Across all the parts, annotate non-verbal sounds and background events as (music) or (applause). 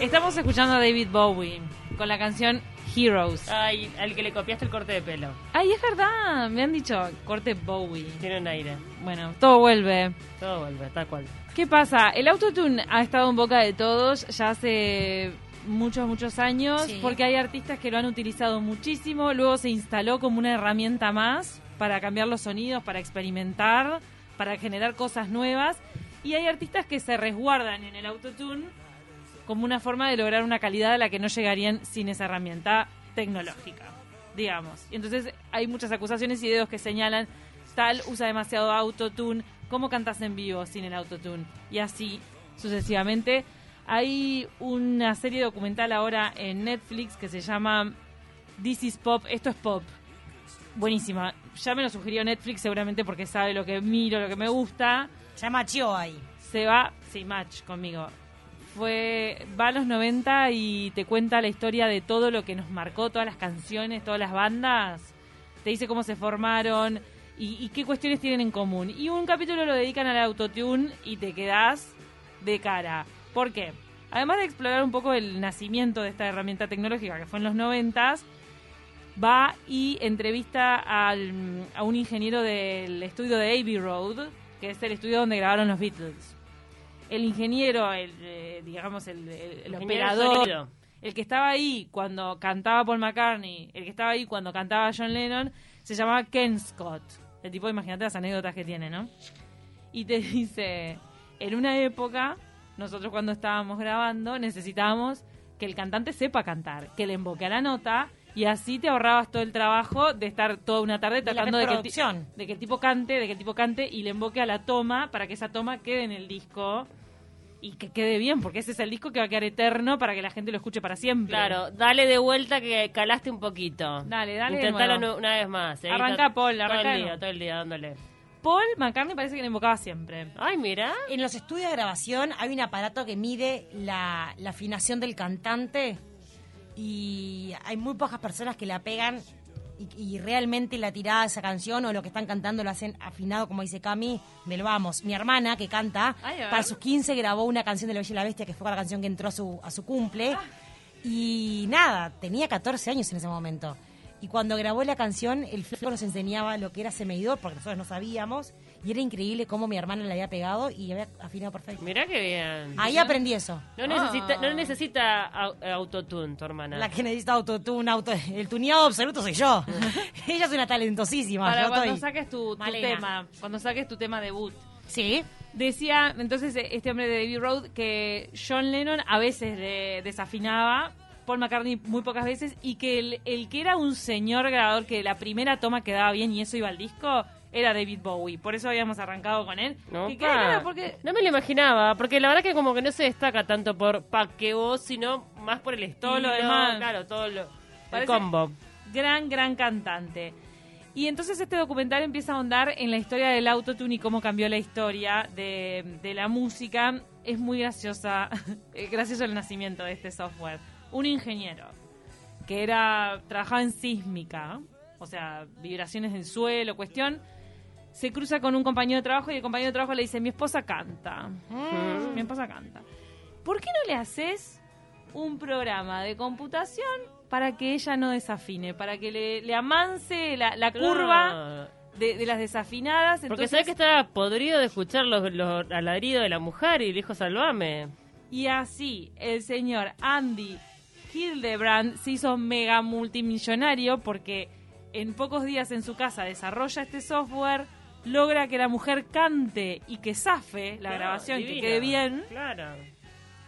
Estamos escuchando a David Bowie con la canción Heroes. Ay, al que le copiaste el corte de pelo. Ay, es verdad, me han dicho corte Bowie. Tiene un aire. Bueno, todo vuelve. Todo vuelve, tal cual. ¿Qué pasa? El autotune ha estado en boca de todos ya hace muchos, muchos años, Sí. porque hay artistas que lo han utilizado muchísimo, luego se instaló como una herramienta más para cambiar los sonidos, para experimentar, para generar cosas nuevas, y hay artistas que se resguardan en el autotune como una forma de lograr una calidad a la que no llegarían sin esa herramienta tecnológica, digamos. Y entonces hay muchas acusaciones y dedos que señalan tal usa demasiado autotune, ¿cómo cantas en vivo sin el autotune? Y así sucesivamente. Hay una serie documental ahora en Netflix que se llama This is Pop, esto es pop. Buenísima. Ya me lo sugirió Netflix seguramente porque sabe lo que miro, lo que me gusta Se llama Chio ahí. se va, sí, match conmigo. Fue, va a los 90 y te cuenta la historia de todo lo que nos marcó, todas las canciones, todas las bandas. Te dice cómo se formaron y, y qué cuestiones tienen en común. Y un capítulo lo dedican al autotune y te quedás de cara. ¿Por qué? Además de explorar un poco el nacimiento de esta herramienta tecnológica que fue en los 90 va y entrevista al- a un ingeniero del estudio de Abbey Road, que es el estudio donde grabaron los Beatles. El ingeniero, el, eh, digamos, el, operador, el que estaba ahí cuando cantaba Paul McCartney, el que estaba ahí cuando cantaba John Lennon, se llamaba Ken Scott. El tipo, imagínate las anécdotas que tiene, ¿no? Y te (laughs) dice, en una época, nosotros cuando estábamos grabando, necesitábamos que el cantante sepa cantar, que le emboque a la nota y así te ahorrabas todo el trabajo de estar toda una tarde tratando de que, de que el tipo cante, de que el tipo cante y le emboque a la toma para que esa toma quede en el disco y que quede bien, porque ese es el disco que va a quedar eterno para que la gente lo escuche para siempre. Claro, dale de vuelta que calaste un poquito. Dale, dale de Intentalo nuevo. una vez más. ¿eh? Arranca, Paul, Todo arranca de el día, todo el día dándole. Paul McCartney parece que le embocaba siempre. Ay, mira. En los estudios de grabación hay un aparato que mide la, la afinación del cantante y hay muy pocas personas que la pegan y, y realmente la tirada de esa canción o lo que están cantando lo hacen afinado, como dice Cami, del vamos. Mi hermana que canta, Ay, para sus 15 grabó una canción de La Bella y la Bestia que fue la canción que entró a su, a su cumple y nada, tenía 14 años en ese momento. Y cuando grabó la canción, el flaco nos enseñaba lo que era ese medidor, porque nosotros no sabíamos. Y era increíble cómo mi hermana le había pegado y había afinado perfecto. Mira qué bien. Ahí aprendí eso. No necesita, no necesita au- autotune, tu hermana. La que necesita autotune, auto, el tuneado absoluto soy yo. (laughs) Ella es una talentosísima. Para yo cuando estoy- saques tu, tema, cuando saques tu tema debut. Sí. Decía entonces eh, este hombre de David Road que John Lennon a veces le desafinaba, Paul McCartney muy pocas veces, y que el, el que era un señor grabador que la primera toma quedaba bien y eso iba al disco era David Bowie. Por eso habíamos arrancado con él. No, que pa. queda claro porque no me lo imaginaba, porque la verdad que como que no se destaca tanto por paqueo, sino más por el estilo. Todo lo demás. Claro, todo lo, el combo. gran, gran cantante. Y entonces este documental empieza a ahondar en la historia del autotune y cómo cambió la historia de, de la música. Es muy graciosa, (laughs) gracioso el nacimiento de este software. Un ingeniero que era trabajaba en sísmica, o sea, vibraciones del suelo, cuestión, se cruza con un compañero de trabajo y el compañero de trabajo le dice, mi esposa canta. Mi esposa canta. ¿Por qué no le haces un programa de computación para que ella no desafine, para que le, le amance la, la curva de, de las desafinadas? Porque sabes que estaba podrido de escuchar los, los alaridos de la mujer y le dijo salvame. Y así el señor Andy Hildebrand se hizo mega multimillonario porque en pocos días en su casa desarrolla este software, logra que la mujer cante y que zafe la Claro, grabación, divina. que quede bien, Claro.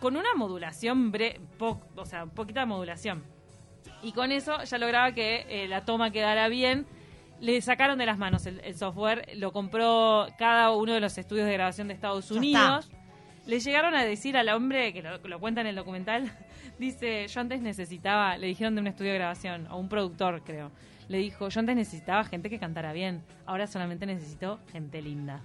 con una modulación, bre- po- o sea, poquita modulación. Y con eso ya lograba que eh, la toma quedara bien. Le sacaron de las manos el, el software, lo compró cada uno de los estudios de grabación de Estados Unidos. Le llegaron a decir al hombre, que lo, que lo cuenta en el documental, (laughs) dice, yo antes necesitaba, le dijeron de un estudio de grabación, o un productor creo, le dijo, yo antes necesitaba gente que cantara bien, ahora solamente necesito gente linda.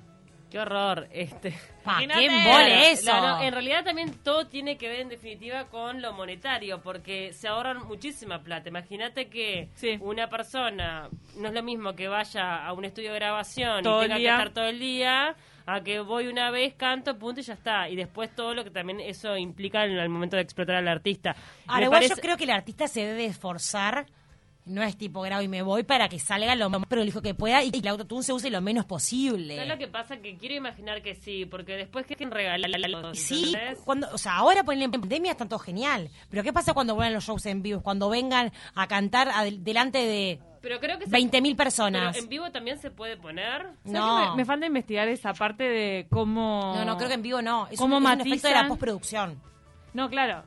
Qué horror, este. Pa, qué embole eso. No, no, en realidad también todo tiene que ver en definitiva con lo monetario, porque se ahorran muchísima plata. Imagínate que Sí. una persona no es lo mismo que vaya a un estudio de grabación Todo y tenga que estar todo el día, a que voy una vez, canto, punto y ya está. Y después todo lo que también eso implica en el momento de explotar al artista. Ahora, igual parece- yo creo que el artista se debe esforzar. No es tipo grabo y me voy para que salga lo más prolijo que pueda y que el autotune se use lo menos posible. ¿Sabes lo que pasa? Que quiero imaginar que sí, porque después que regalar Y Sí, cuando, o sea, ahora ponerle en pandemia está todo genial. Pero ¿qué pasa cuando vuelvan los shows en vivo? Cuando vengan a cantar adel- delante de Pero creo que se- 20.000 pero personas. en vivo también se puede poner. ¿Sabes No. Me, me falta investigar esa parte de cómo... No, no, creo que en vivo no. Es, ¿Cómo un, es un efecto de la postproducción. No, claro.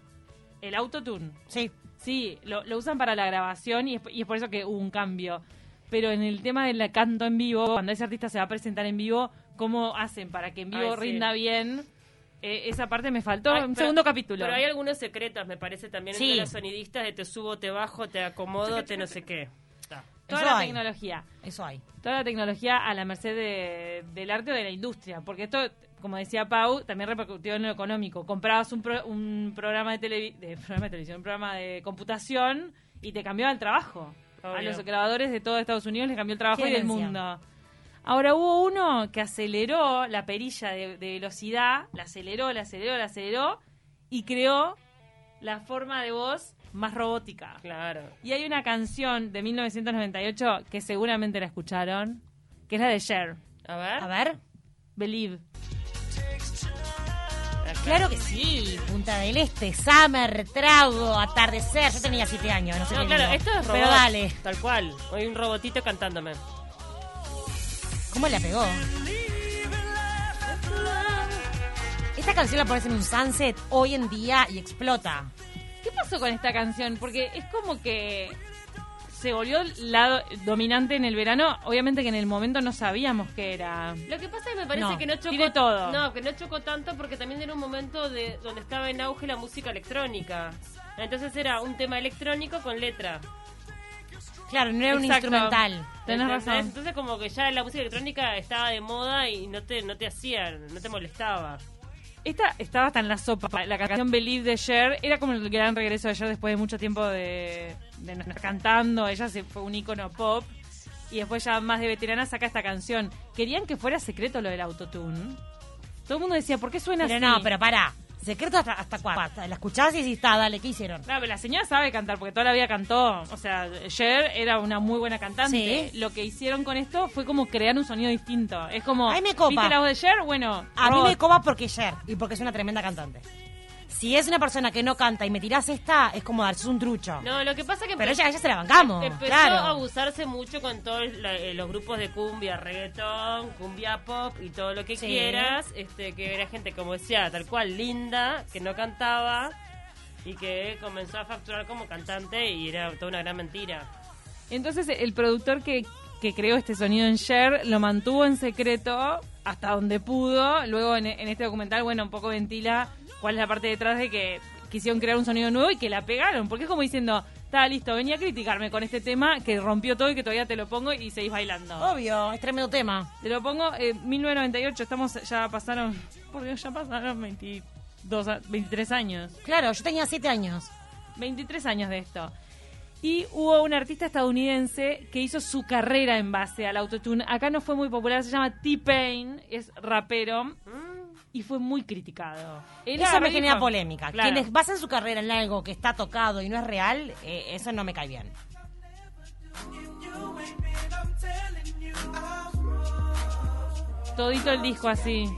El autotune. Sí. Sí, lo, lo usan para la grabación y es, y es por eso que hubo un cambio. Pero en el tema del canto en vivo, cuando ese artista se va a presentar en vivo, ¿cómo hacen para que en vivo Ay, sí. rinda bien? Eh, esa parte me faltó. Ay, un pero- segundo capítulo. Pero hay algunos secretos, me parece, también Sí. entre los sonidistas de te subo, te bajo, te acomodo, te no sé qué. Toda Eso la hay. tecnología. Eso hay. Toda la tecnología a la merced de- del arte o de la industria. Porque esto, como decía Pau, también repercutió en lo económico. Comprabas un, pro- un programa de, televi- de (laughs) programa de televisión, un programa de computación y te cambiaba el trabajo. A los grabadores de todo Estados Unidos les cambió el trabajo y del mundo. Ahora hubo uno que aceleró la perilla de, de velocidad, la aceleró, la aceleró, la aceleró y creó la forma de voz más robótica. Claro. Y hay una canción de 1998 que seguramente la escucharon, que es la de Cher, A ver. A ver. Believe. Claro que sí. Punta del Este, Summer, Trago, Atardecer. Yo tenía siete años, no sé No, qué claro, digo. esto es robot. Pero dale. Tal cual. Hay un robotito cantándome. ¿Cómo la pegó? Esta canción la pones en un sunset hoy en día y explota. ¿Qué pasó con esta canción? Porque es como que se volvió lado dominante en el verano. Obviamente que en el momento no sabíamos qué era. Lo que pasa es que me parece No, que no chocó todo. No, que no chocó tanto porque también era un momento de donde estaba en auge la música electrónica. Entonces era un tema electrónico con letra. Claro, no era un instrumental. Tenés ¿Entendés? razón. Entonces como que ya la música electrónica estaba de moda y no te no te hacía, no te molestaba. Esta estaba hasta en la sopa. La canción Believe de Cher era como el gran regreso de Cher después de mucho tiempo de, de no estar cantando. Ella se fue un ícono pop. Y después ya más de veterana saca esta canción. Querían que fuera secreto lo del autotune. Todo el mundo decía, ¿por qué suena Pero así? no, pero pará. Secreto hasta, hasta cuándo. La escuchás y decís, está, dale, ¿qué hicieron? Claro, pero la señora sabe cantar porque toda la vida cantó. O sea, Cher era una muy buena cantante. Sí. Lo que hicieron con esto fue como crear un sonido distinto. Es como, Ay, me copa. ¿viste la voz de Cher? Bueno, A mí me copa porque Cher y porque es una tremenda cantante. Si es una persona que no canta y me tirás esta, es como darse un trucho. No, lo que pasa que Pero ella, ella se la bancamos. empezó claro. a abusarse mucho con todos la- eh, los grupos de cumbia, reggaetón, cumbia pop y todo lo que Sí. quieras, este que era gente como decía, tal cual linda, que no cantaba y que comenzó a facturar como cantante y era toda una gran mentira. Entonces el productor que, que creó este sonido en Cher lo mantuvo en secreto hasta donde pudo. Luego en, en este documental, bueno, un poco ventila cuál es la parte detrás de que quisieron crear un sonido nuevo y que la pegaron. Porque es como diciendo, está listo, venía a criticarme con este tema que rompió todo y que todavía te lo pongo y seguís bailando. Obvio, es tremendo tema. Te lo pongo en 1998, estamos, ya pasaron, por Dios, ya pasaron 22, a- 23 años. Claro, yo tenía siete años. 23 años de esto. Y hubo un artista estadounidense que hizo su carrera en base al autotune. Acá no fue muy popular, se llama T-Pain, es rapero y fue muy criticado. Él Eso me genera dijo- polémica. Claro. Quienes basan su carrera en algo que está tocado y no es real, eh, eso no me cae bien. Todito el disco así.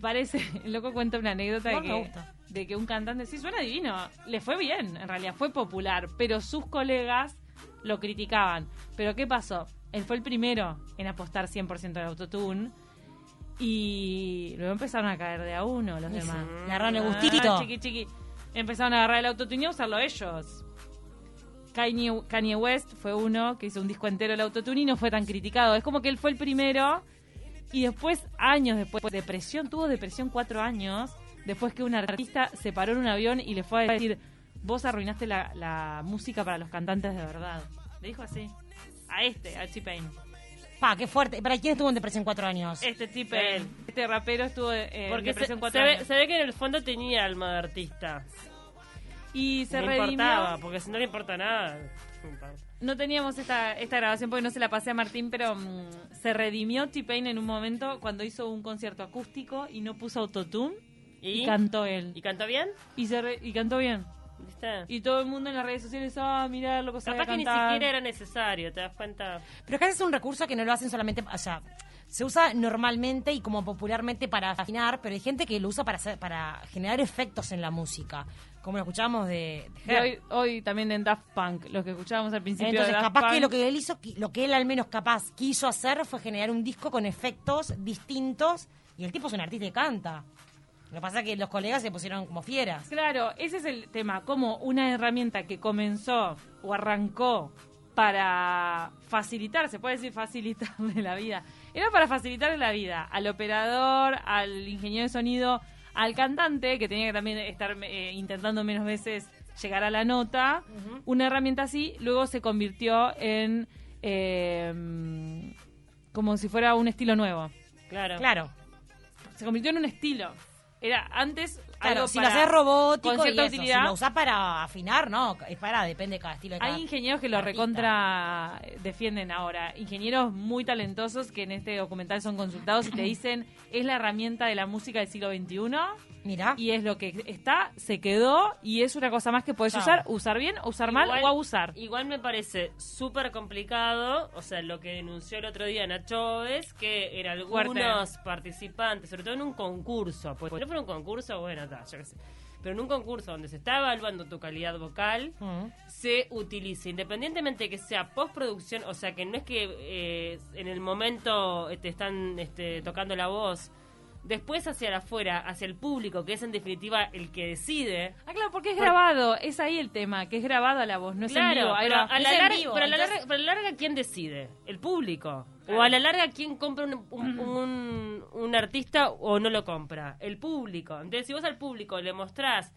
Parece, el loco cuenta una anécdota de No que, de que un cantante, sí, suena divino, le fue bien, en realidad fue popular, pero sus colegas lo criticaban. Pero ¿qué pasó? Él fue el primero en apostar 100% al autotune y luego empezaron a caer de a uno los demás. agarraron el Ah, gustito. chiqui, chiqui. Empezaron a agarrar el autotune y a usarlo ellos. Kanye, Kanye West fue uno que hizo un disco entero del autotune y no fue tan criticado. Es como que él fue el primero y después, años después, depresión, tuvo depresión cuatro años, después que un artista se paró en un avión y le fue a decir, vos arruinaste la, la música para los cantantes de verdad. Le dijo así, a este, a T-Pain. Pa, qué fuerte. ¿Para quién estuvo en depresión cuatro años? Este tipo, Él. este rapero estuvo en Porque se, depresión se cuatro ve, años. se ve que en el fondo tenía alma de artista. Y se no redimió. importaba, porque si no le importa nada. No teníamos esta, esta grabación porque no se la pasé a Martín, pero mm, se redimió T-Pain en un momento cuando hizo un concierto acústico y no puso autotune y, ¿Y? cantó él. ¿Y cantó bien? Y, se re- y cantó bien. ¿Viste? Y todo el mundo en las redes sociales, ah, mirá lo que sabe Capaz que ni cantar. siquiera era necesario, ¿te das cuenta? Pero acá es un recurso que no lo hacen solamente, o sea, se usa normalmente y como popularmente para afinar, pero hay gente que lo usa para hacer, para generar efectos en la música, como lo escuchábamos de, de Her. hoy, hoy también en Daft Punk, lo que escuchábamos al principio Entonces, de Daft capaz que Punk. lo que él hizo, lo que él al menos capaz quiso hacer fue generar un disco con efectos distintos y el tipo es un artista y canta. Lo que pasa es que los colegas se pusieron como fieras. Claro, ese es el tema, como una herramienta que comenzó o arrancó para facilitar, se puede decir facilitarle la vida. Era para facilitarle la vida al operador, al ingeniero de sonido, al cantante, que tenía que también estar eh, intentando menos veces llegar a la nota. Una herramienta así luego se convirtió en eh, como si fuera un estilo nuevo. Claro. Claro. Se convirtió en un estilo. Era antes Claro, algo si lo haces robótico con cierta y eso, utilidad. si lo usás para afinar, no, es para, depende de cada estilo de cada Hay ingenieros que lo artista. recontra defienden ahora. Ingenieros muy talentosos que en este documental son consultados y te (clears throat) dicen es la herramienta de la música del siglo XXI Mira. y es lo que está, se quedó y es una cosa más que puedes usar, usar bien, usar mal o abusar. Igual me parece súper complicado, o sea, lo que denunció el otro día Nacho es que en algunos participantes, sobre todo en un concurso, pues si no fuera un concurso, bueno, está, yo qué sé, pero en un concurso donde se está evaluando tu calidad vocal, Mm. se utiliza, independientemente de que sea postproducción, o sea, que no es que eh, en el momento te están este, tocando la voz, después hacia afuera, hacia el público, que es en definitiva el que decide, Ah, claro, porque es grabado, es ahí el tema, que es grabada la voz, no es en vivo. Pero a, la larga, vivo, pero a la larga- pero a la larga, ¿quién decide? ¿El público? ¿O a la larga quién compra un, un, un- un artista o no lo compra? El público. Entonces, si vos al público le mostrás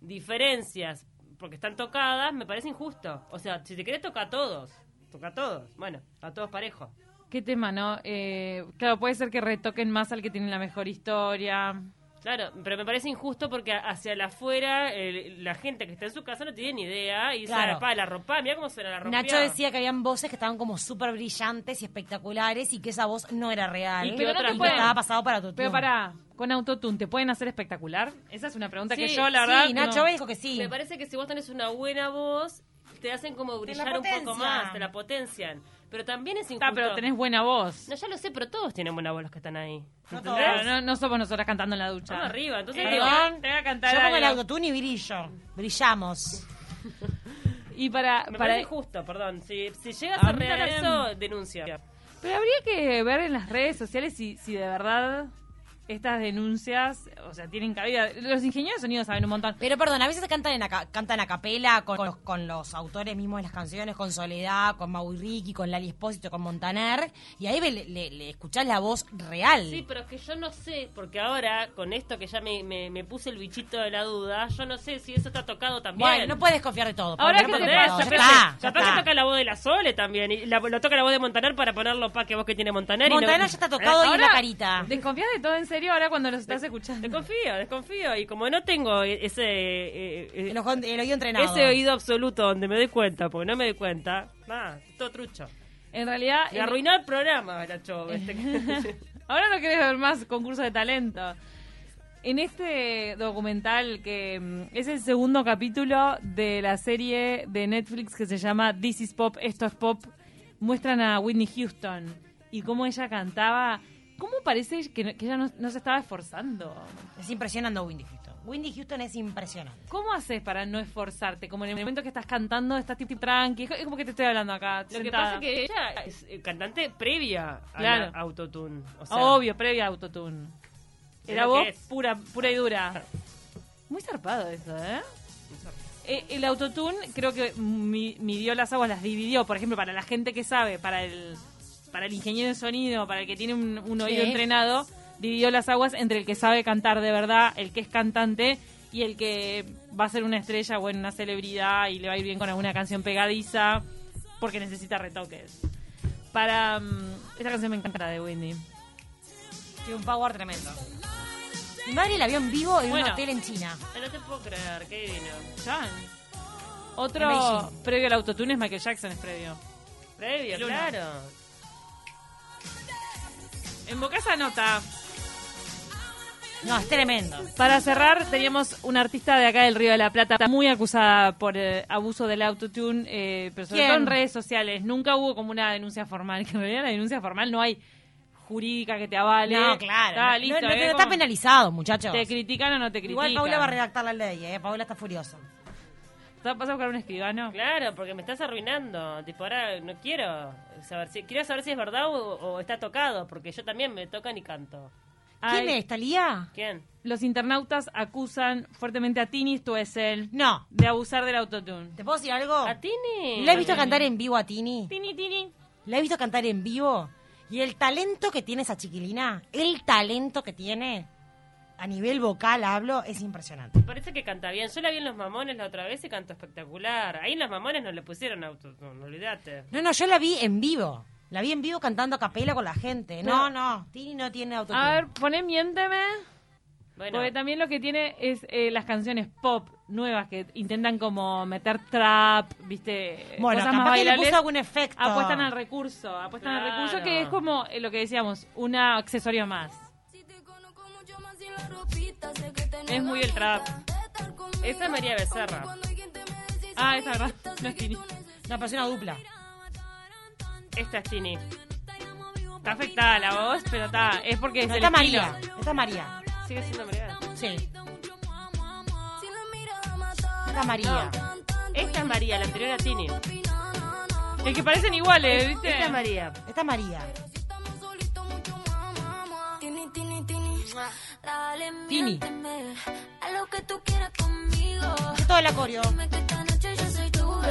diferencias porque están tocadas, me parece injusto. O sea, si te querés, toca a todos. Toca a todos. Bueno, a todos parejo. ¿Qué tema, no? Eh, claro, puede ser que retoquen más al que tiene la mejor historia. Claro, pero me parece injusto porque hacia la afuera la gente que está en su casa no tiene ni idea y dice, Claro. "Ah, pa, la ropa, mira cómo suena la ropa. Nacho decía que habían voces que estaban como súper brillantes y espectaculares y que esa voz no era real. Y que Pero no te pueden- estaba pasado para tu Pero pará, con autotune, ¿te pueden hacer espectacular? Esa es una pregunta que yo, la verdad. Sí, Nacho no. dijo que sí. Me parece que si vos tenés una buena voz, te hacen como brillar un poco más, te la potencian. Pero también es injusto. Está, pero tenés buena voz. No, ya lo sé, pero todos tienen buena voz los que están ahí. No ¿Entendés? todos. Claro, no, no somos nosotras cantando en la ducha. Vamos arriba, entonces Eh, digo, Perdón, te voy a cantar yo pongo el autotune y brillo. Brillamos. (laughs) Y para, me para parece injusto, perdón. Si, si llegas A a, real eso, denuncia. Pero habría que ver en las redes sociales si, si de verdad estas denuncias, o sea, tienen cabida. Los ingenieros de sonido saben un montón. Pero perdón, a veces se cantan, en a, ca- cantan a capela con, los, con los autores mismos de las canciones, con Soledad, con Mau y Ricky, con Lali Espósito, con Montaner, y ahí le, le- le escuchás la voz real. Sí, pero es que yo no sé, porque ahora, con esto que ya me, me, me puse el bichito de la duda, yo no sé si eso está tocado también. bueno, no puedes confiar de todo. Ahora que no te que- Ya está, ya que está. toca la voz de la Sole también. Y la- lo toca la voz de Montaner para ponerlo pa' que vos que tiene Montaner. y no- Montaner ya está tocado y en la Ahora, carita. Desconfías de todo en serio ahora cuando los estás escuchando. Desconfío, desconfío. Y como no tengo ese eh, eh, El, ojo- el oído entrenado. ese oído absoluto donde me doy cuenta, porque no me doy cuenta, nada, todo trucho. En realidad, Me arruinó el programa, Nacho. Este. (laughs) ahora no querés ver más concursos de talento. En este documental, que mm, es el segundo capítulo de la serie de Netflix que se llama This is Pop, Esto es Pop, muestran a Whitney Houston y cómo ella cantaba. ¿Cómo parece que, no- que ella no, no se estaba esforzando? Es impresionante Windy Houston. Windy Houston es impresionante. ¿Cómo haces para no esforzarte? Como en el momento que estás cantando, estás tipo tranqui. Es como que te estoy hablando acá. Lo que pasa es que ella es eh, cantante previa a Claro. la autotune. O sea, Obvio, previa a autotune. Era voz pura, pura y dura. Muy zarpado eso, ¿eh? Eh, el autotune creo que mi- midió las aguas, las dividió. Por ejemplo, para la gente que sabe, para el, para el ingeniero de sonido, para el que tiene un, un oído Sí. entrenado, dividió las aguas entre el que sabe cantar de verdad, el que es cantante y el que va a ser una estrella o una celebridad y le va a ir bien con alguna canción pegadiza porque necesita retoques. Para. mm, esta canción me encanta de Whitney. Tiene un power tremendo. Mi madre la vio en vivo en Bueno. un hotel en China. No te puedo creer, qué divino. Chan. En Otro previo al autotune es Michael Jackson, es previo. Previo, Luna. claro. En Bocasa nota. No, es tremendo. Para cerrar, teníamos una artista de acá del Río de la Plata muy acusada por eh, abuso del autotune, eh, pero sobre ¿Quién? todo en redes sociales. Nunca hubo como una denuncia formal, (laughs) que en realidad la denuncia formal no hay jurídica que te avale. No, claro. Está No- listo. no- no ¿eh? está penalizado, muchachos. ¿Te critican o no te critican? Igual Paula va a redactar la ley, ¿eh? Paula está furiosa. ¿Vas a buscar un escribano? Claro, porque me estás arruinando. Tipo, ahora no quiero saber si quiero saber si es verdad o, o está tocado, porque yo también me tocan y canto. ¿Quién Ay, es? ¿Talía? ¿Quién? Los internautas acusan fuertemente a Tini Stoessel No. de abusar del autotune. ¿Te puedo decir algo? ¿A Tini? ¿La he visto cantar en vivo a Tini? Tini, Tini. La he visto cantar en vivo. Y el talento que tiene esa chiquilina, el talento que tiene, a nivel vocal hablo, es impresionante. Parece que canta bien. Yo la vi en Los Mamones la otra vez y cantó espectacular. Ahí en Los Mamones no le pusieron autotune, no, olvídate. No, no, yo la vi en vivo. La vi en vivo cantando a capela con la gente. No, no, Tini no tiene autotune. A ver, poné Miénteme. Bueno, Porque también lo que tiene es eh, las canciones pop nuevas que intentan como meter trap, viste, bueno, cosas más que le bailables. puso algún efecto. Apuestan al recurso, apuestan al recurso que es como eh, lo que decíamos, un accesorio más. Es muy el trap. esa es María Becerra. Ah, esa verdad, no es Tini. No, pero es una dupla. Esta es Tini. Está afectada la voz, pero está, es porque es No, el esta estilo. María. Esta es María. ¿Sigue siendo María? Sí. Esta es María. Esta es María, la anterior a Tini. Es que parecen iguales, ¿viste? Esta es María. Esta es María. Tini. Todo el acorio.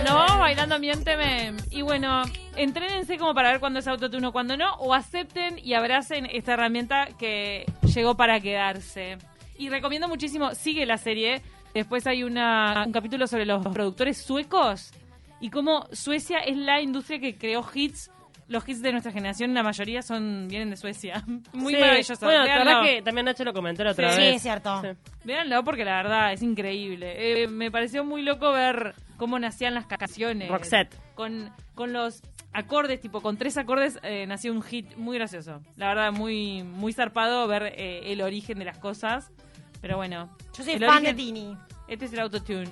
Nos vamos bailando Miénteme. Y bueno, entrénense como para ver cuándo es autotune o cuándo no, o acepten y abracen esta herramienta que llegó para quedarse. Y recomiendo muchísimo, sigue la serie. Después hay una, un capítulo sobre los productores suecos y cómo Suecia es la industria que creó hits. Los hits de nuestra generación, la mayoría son vienen de Suecia. (laughs) Muy Sí. maravilloso. Bueno, la verdad que también Nacho lo comentó la otra Sí, vez. es cierto. Sí. Véanlo porque la verdad es increíble. Eh, me pareció muy loco ver cómo nacían las canciones. Roxette. Con, con los acordes, tipo con tres acordes eh, nació un hit muy gracioso. La verdad, muy, muy zarpado ver eh, el origen de las cosas. Pero bueno. Yo soy fan de origen- Tini. Este es el autotune.